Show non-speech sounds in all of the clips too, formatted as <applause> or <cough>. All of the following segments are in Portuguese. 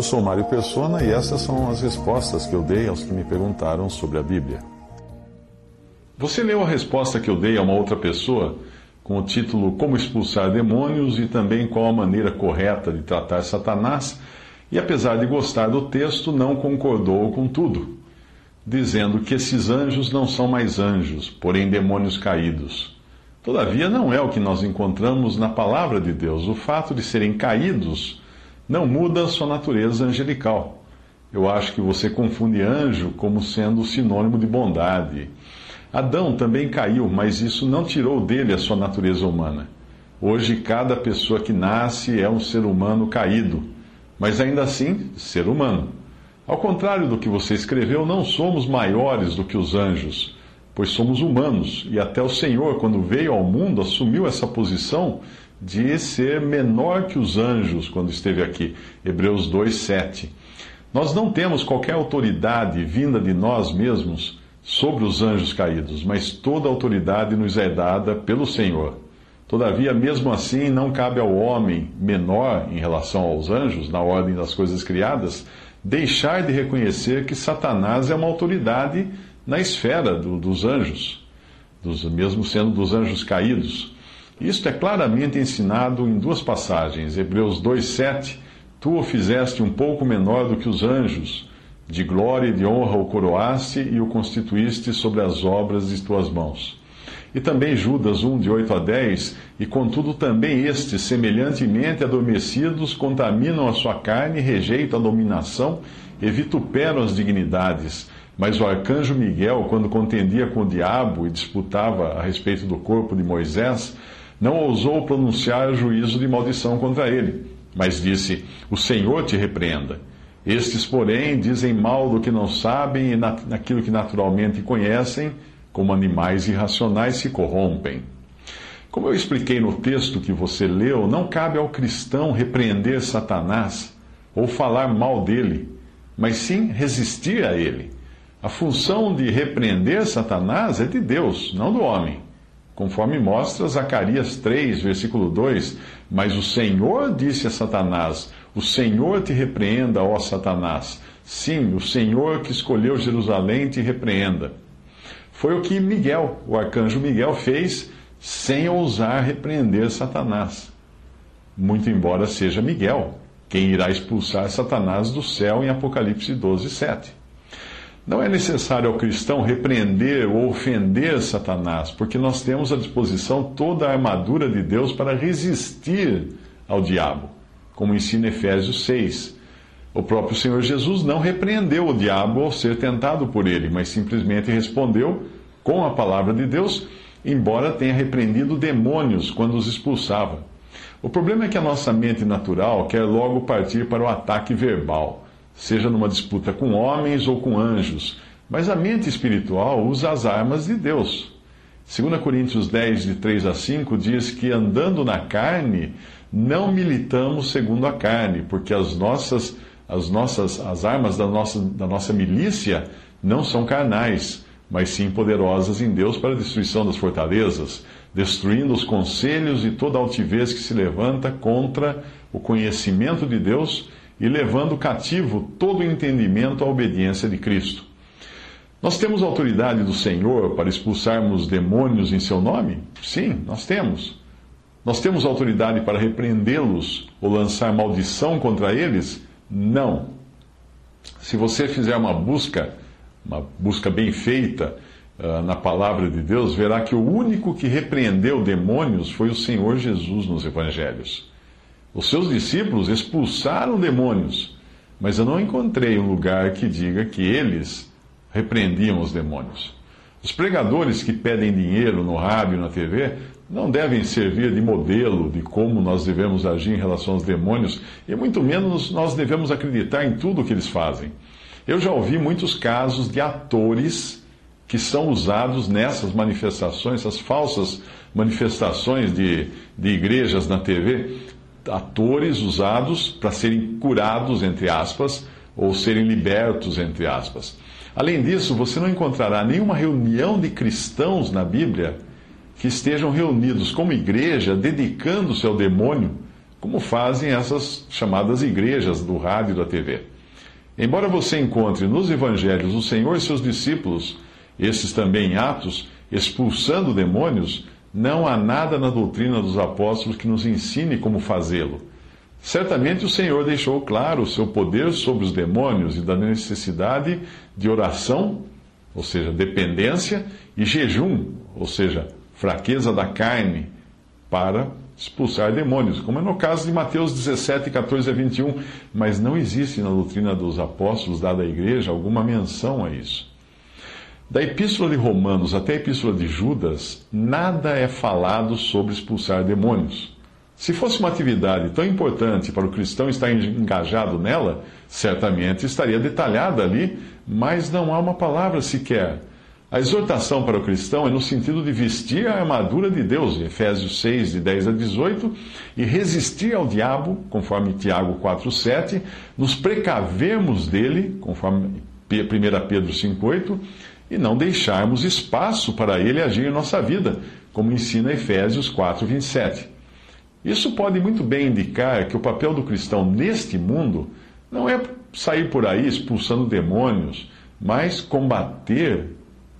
Eu sou Mário Persona e essas são as respostas que eu dei aos que me perguntaram sobre a Bíblia. Você leu a resposta que eu dei a uma outra pessoa com o título Como expulsar demônios e também qual a maneira correta de tratar Satanás, e apesar de gostar do texto, não concordou com tudo, dizendo que esses anjos não são mais anjos, porém demônios caídos. Todavia, não é o que nós encontramos na palavra de Deus. O fato de serem caídos não muda a sua natureza angelical. Eu acho que você confunde anjo como sendo sinônimo de bondade. Adão também caiu, mas isso não tirou dele a sua natureza humana. Hoje, cada pessoa que nasce é um ser humano caído, mas ainda assim, ser humano. Ao contrário do que você escreveu, não somos maiores do que os anjos, pois somos humanos, e até o Senhor, quando veio ao mundo, assumiu essa posição de ser menor que os anjos quando esteve aqui. Hebreus 2, 7. Nós não temos qualquer autoridade vinda de nós mesmos sobre os anjos caídos, mas toda autoridade nos é dada pelo Senhor. Todavia, mesmo assim, não cabe ao homem menor em relação aos anjos, na ordem das coisas criadas, deixar de reconhecer que Satanás é uma autoridade na esfera do, dos anjos, dos, mesmo sendo dos anjos caídos. Isto é claramente ensinado em duas passagens. Hebreus 2,7: Tu o fizeste um pouco menor do que os anjos de glória e de honra o coroaste e o constituíste sobre as obras de tuas mãos. E também Judas 1, de 8 a 10, e contudo também estes, semelhantemente adormecidos, contaminam a sua carne, rejeitam a dominação e vituperam as dignidades. Mas o arcanjo Miguel, quando contendia com o diabo e disputava a respeito do corpo de Moisés, não ousou pronunciar juízo de maldição contra ele, mas disse: O Senhor te repreenda. Estes, porém, dizem mal do que não sabem e naquilo que naturalmente conhecem, como animais irracionais se corrompem. Como eu expliquei no texto que você leu, não cabe ao cristão repreender Satanás ou falar mal dele, mas sim resistir a ele. A função de repreender Satanás é de Deus, não do homem. Conforme mostra Zacarias 3, versículo 2: Mas o Senhor disse a Satanás: O Senhor te repreenda, ó Satanás. Sim, o Senhor que escolheu Jerusalém te repreenda. Foi o que Miguel, o arcanjo Miguel, fez sem ousar repreender Satanás. Muito embora seja Miguel quem irá expulsar Satanás do céu em Apocalipse 12, 7. Não é necessário ao cristão repreender ou ofender Satanás, porque nós temos à disposição toda a armadura de Deus para resistir ao diabo, como ensina Efésios 6. O próprio Senhor Jesus não repreendeu o diabo ao ser tentado por ele, mas simplesmente respondeu com a palavra de Deus, embora tenha repreendido demônios quando os expulsava. O problema é que a nossa mente natural quer logo partir para o ataque verbal seja numa disputa com homens ou com anjos, mas a mente espiritual usa as armas de Deus. 2 Coríntios 10, de 3 a 5, diz que andando na carne, não militamos segundo a carne, porque as nossas, as nossas as armas da nossa, da nossa milícia não são carnais, mas sim poderosas em Deus para a destruição das fortalezas, destruindo os conselhos e toda altivez que se levanta contra o conhecimento de Deus e levando cativo todo o entendimento à obediência de Cristo. Nós temos autoridade do Senhor para expulsarmos demônios em seu nome? Sim, nós temos. Nós temos autoridade para repreendê-los ou lançar maldição contra eles? Não. Se você fizer uma busca, uma busca bem feita uh, na palavra de Deus, verá que o único que repreendeu demônios foi o Senhor Jesus nos evangelhos. Os seus discípulos expulsaram demônios, mas eu não encontrei um lugar que diga que eles repreendiam os demônios. Os pregadores que pedem dinheiro no rádio e na TV não devem servir de modelo de como nós devemos agir em relação aos demônios, e muito menos nós devemos acreditar em tudo o que eles fazem. Eu já ouvi muitos casos de atores que são usados nessas manifestações, essas falsas manifestações de, de igrejas na TV, atores usados para serem curados, entre aspas, ou serem libertos, entre aspas. Além disso, você não encontrará nenhuma reunião de cristãos na Bíblia que estejam reunidos como igreja, dedicando-se ao demônio, como fazem essas chamadas igrejas do rádio e da TV. Embora você encontre nos evangelhos o Senhor e seus discípulos, esses também em Atos, expulsando demônios, não há nada na doutrina dos apóstolos que nos ensine como fazê-lo. Certamente o Senhor deixou claro o seu poder sobre os demônios e da necessidade de oração, ou seja, dependência, e jejum, ou seja, fraqueza da carne, para expulsar demônios, como é no caso de Mateus 17, 14 a 21. Mas não existe na doutrina dos apóstolos dada à igreja alguma menção a isso. Da epístola de Romanos até a epístola de Judas, nada é falado sobre expulsar demônios. Se fosse uma atividade tão importante para o cristão estar engajado nela, certamente estaria detalhada ali, mas não há uma palavra sequer. A exortação para o cristão é no sentido de vestir a armadura de Deus, Efésios 6, de 10 a 18, e resistir ao diabo, conforme Tiago 4, 7, nos precavermos dele, conforme 1 Pedro 5, 8, e não deixarmos espaço para ele agir em nossa vida, como ensina Efésios 4, 27. Isso pode muito bem indicar que o papel do cristão neste mundo não é sair por aí expulsando demônios, mas combater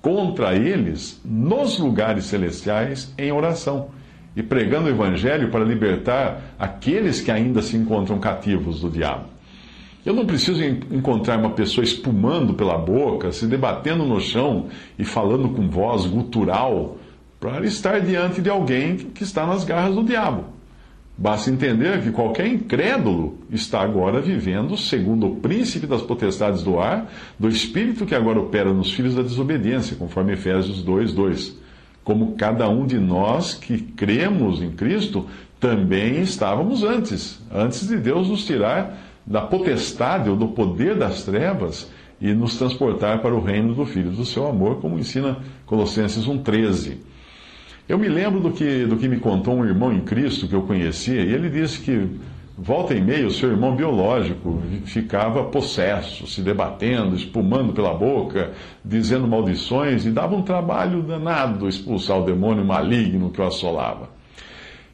contra eles nos lugares celestiais em oração e pregando o evangelho para libertar aqueles que ainda se encontram cativos do diabo. Eu não preciso encontrar uma pessoa espumando pela boca, se debatendo no chão e falando com voz gutural para estar diante de alguém que está nas garras do diabo. Basta entender que qualquer incrédulo está agora vivendo segundo o príncipe das potestades do ar, do espírito que agora opera nos filhos da desobediência, conforme Efésios 2, 2. Como cada um de nós que cremos em Cristo também estávamos antes, antes de Deus nos tirar da potestade ou do poder das trevas e nos transportar para o reino do Filho do seu amor, como ensina Colossenses 1,13. Eu me lembro do que, do que me contou um irmão em Cristo que eu conhecia, e ele disse que, volta e meia, o seu irmão biológico ficava possesso, se debatendo, espumando pela boca, dizendo maldições, e dava um trabalho danado expulsar o demônio maligno que o assolava.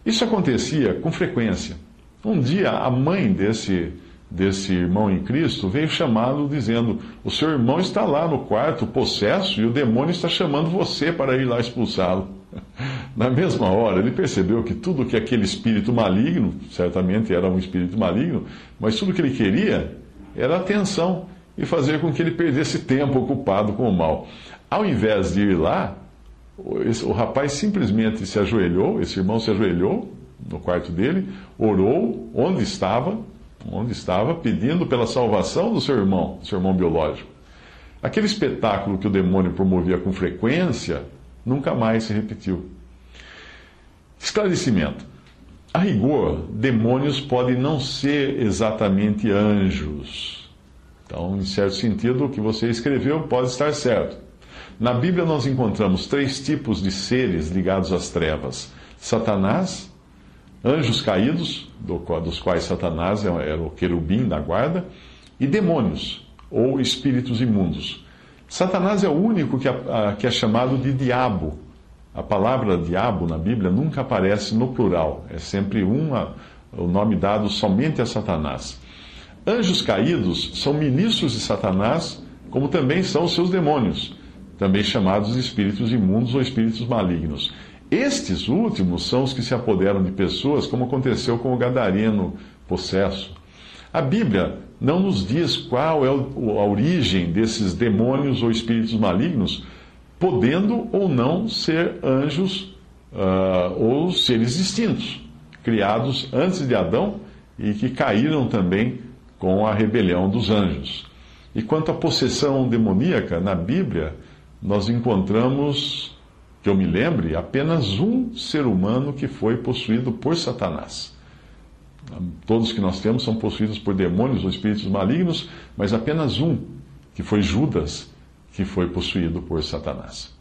Isso acontecia com frequência. Um dia, a mãe desse, desse irmão em Cristo veio chamá-lo dizendo: O seu irmão está lá no quarto, possesso, e o demônio está chamando você para ir lá expulsá-lo. <laughs> Na mesma hora, ele percebeu que tudo que aquele espírito maligno, certamente era um espírito maligno, mas tudo que ele queria era atenção e fazer com que ele perdesse tempo ocupado com o mal. Ao invés de ir lá, o rapaz simplesmente se ajoelhou, esse irmão se ajoelhou no quarto dele, orou onde estava, onde estava, pedindo pela salvação do seu irmão, seu irmão biológico. Aquele espetáculo que o demônio promovia com frequência nunca mais se repetiu. Esclarecimento. A rigor, demônios podem não ser exatamente anjos. Então, em certo sentido, o que você escreveu pode estar certo. Na Bíblia, nós encontramos três tipos de seres ligados às trevas: Satanás, anjos caídos, dos quais Satanás era o querubim da guarda, e demônios, ou espíritos imundos. Satanás é o único que é, que é chamado de diabo. A palavra diabo na Bíblia nunca aparece no plural, é sempre um, o nome dado somente a Satanás. Anjos caídos são ministros de Satanás, como também são os seus demônios, também chamados de espíritos imundos ou espíritos malignos. Estes últimos são os que se apoderam de pessoas, como aconteceu com o gadareno possesso. A Bíblia não nos diz qual é a origem desses demônios ou espíritos malignos, podendo ou não ser anjos uh, ou seres distintos, criados antes de Adão e que caíram também com a rebelião dos anjos. E quanto à possessão demoníaca, na Bíblia, nós encontramos que eu me lembre, apenas um ser humano que foi possuído por Satanás. Todos que nós temos são possuídos por demônios ou espíritos malignos, mas apenas um, que foi Judas, que foi possuído por Satanás.